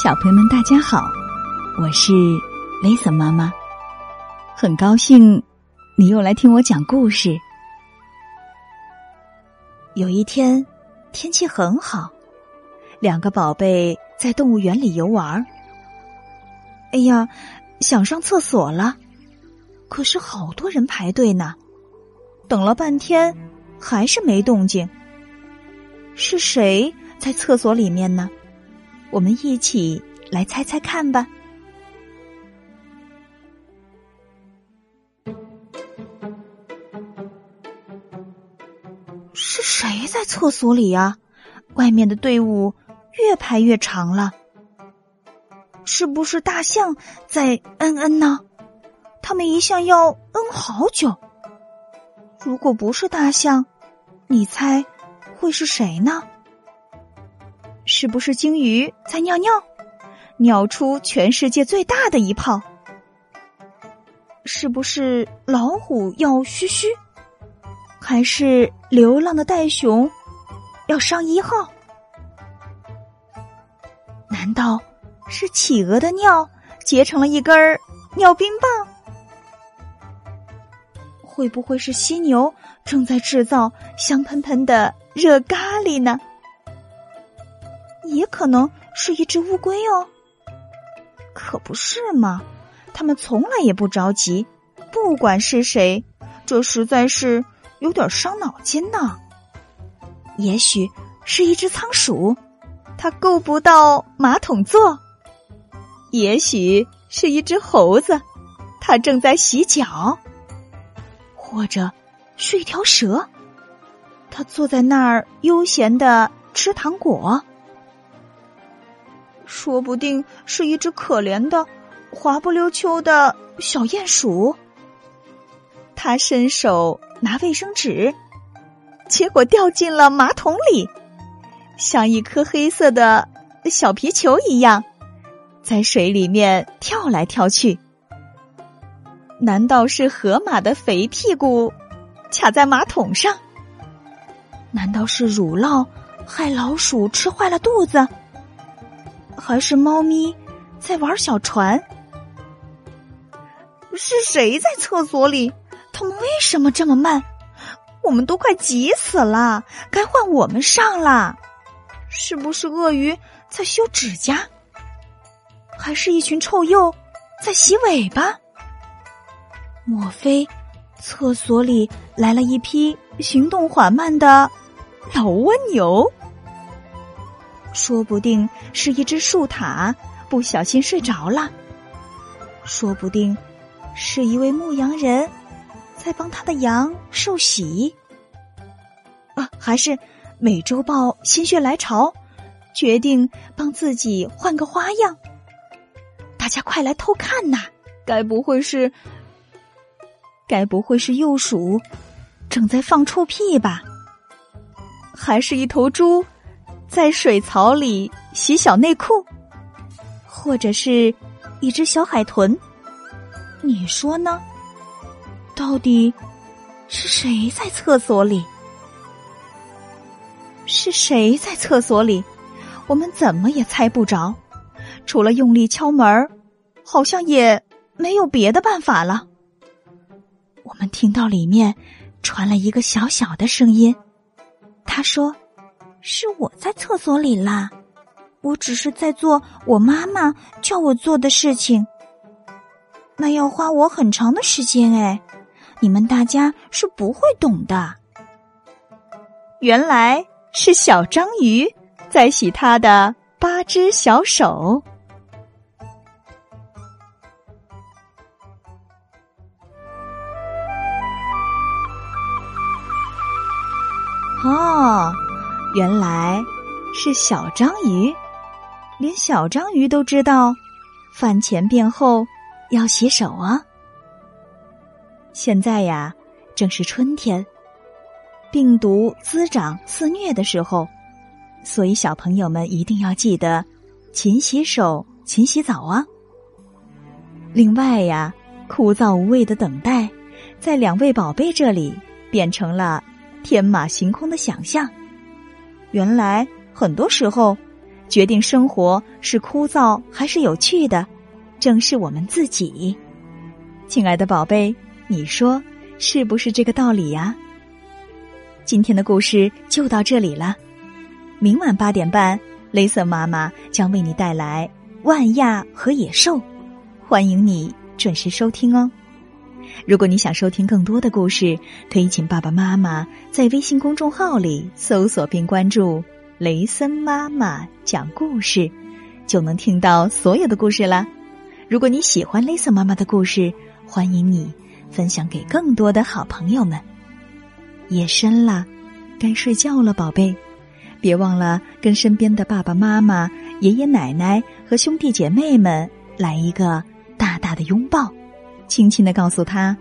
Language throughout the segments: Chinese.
小朋友们，大家好，我是雷森妈妈，很高兴你又来听我讲故事。有一天，天气很好，两个宝贝在动物园里游玩。哎呀，想上厕所了，可是好多人排队呢，等了半天还是没动静。是谁在厕所里面呢？我们一起来猜猜看吧。是谁在厕所里呀？外面的队伍越排越长了。是不是大象在嗯嗯呢？他们一向要嗯好久。如果不是大象，你猜会是谁呢？是不是鲸鱼在尿尿，尿出全世界最大的一泡？是不是老虎要嘘嘘，还是流浪的袋熊要上一号？难道是企鹅的尿结成了一根儿尿冰棒？会不会是犀牛正在制造香喷喷的热咖喱呢？也可能是一只乌龟哦，可不是嘛？他们从来也不着急，不管是谁，这实在是有点伤脑筋呢。也许是一只仓鼠，它够不到马桶坐；也许是一只猴子，它正在洗脚；或者是一条蛇，它坐在那儿悠闲的吃糖果。说不定是一只可怜的、滑不溜秋的小鼹鼠。他伸手拿卫生纸，结果掉进了马桶里，像一颗黑色的小皮球一样，在水里面跳来跳去。难道是河马的肥屁股卡在马桶上？难道是乳酪害老鼠吃坏了肚子？还是猫咪在玩小船？是谁在厕所里？他们为什么这么慢？我们都快急死了！该换我们上了。是不是鳄鱼在修指甲？还是一群臭鼬在洗尾巴？莫非厕所里来了一批行动缓慢的老蜗牛？说不定是一只树獭不小心睡着了，说不定是一位牧羊人在帮他的羊受洗，啊，还是美洲豹心血来潮，决定帮自己换个花样。大家快来偷看呐！该不会是……该不会是幼鼠正在放臭屁吧？还是一头猪？在水槽里洗小内裤，或者是一只小海豚，你说呢？到底是谁在厕所里？是谁在厕所里？我们怎么也猜不着，除了用力敲门，好像也没有别的办法了。我们听到里面传来一个小小的声音，他说。是我在厕所里啦，我只是在做我妈妈叫我做的事情，那要花我很长的时间哎，你们大家是不会懂的。原来是小章鱼在洗它的八只小手。哦。原来是小章鱼，连小章鱼都知道，饭前便后要洗手啊。现在呀，正是春天，病毒滋长肆虐的时候，所以小朋友们一定要记得勤洗手、勤洗澡啊。另外呀，枯燥无味的等待，在两位宝贝这里变成了天马行空的想象。原来很多时候，决定生活是枯燥还是有趣的，正是我们自己。亲爱的宝贝，你说是不是这个道理呀？今天的故事就到这里了。明晚八点半，雷瑟妈妈将为你带来《万亚和野兽》，欢迎你准时收听哦。如果你想收听更多的故事，可以请爸爸妈妈在微信公众号里搜索并关注“雷森妈妈讲故事”，就能听到所有的故事了。如果你喜欢雷森妈妈的故事，欢迎你分享给更多的好朋友们。夜深了，该睡觉了，宝贝，别忘了跟身边的爸爸妈妈、爷爷奶奶和兄弟姐妹们来一个大大的拥抱。轻轻的告诉他：“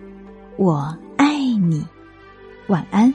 我爱你，晚安。”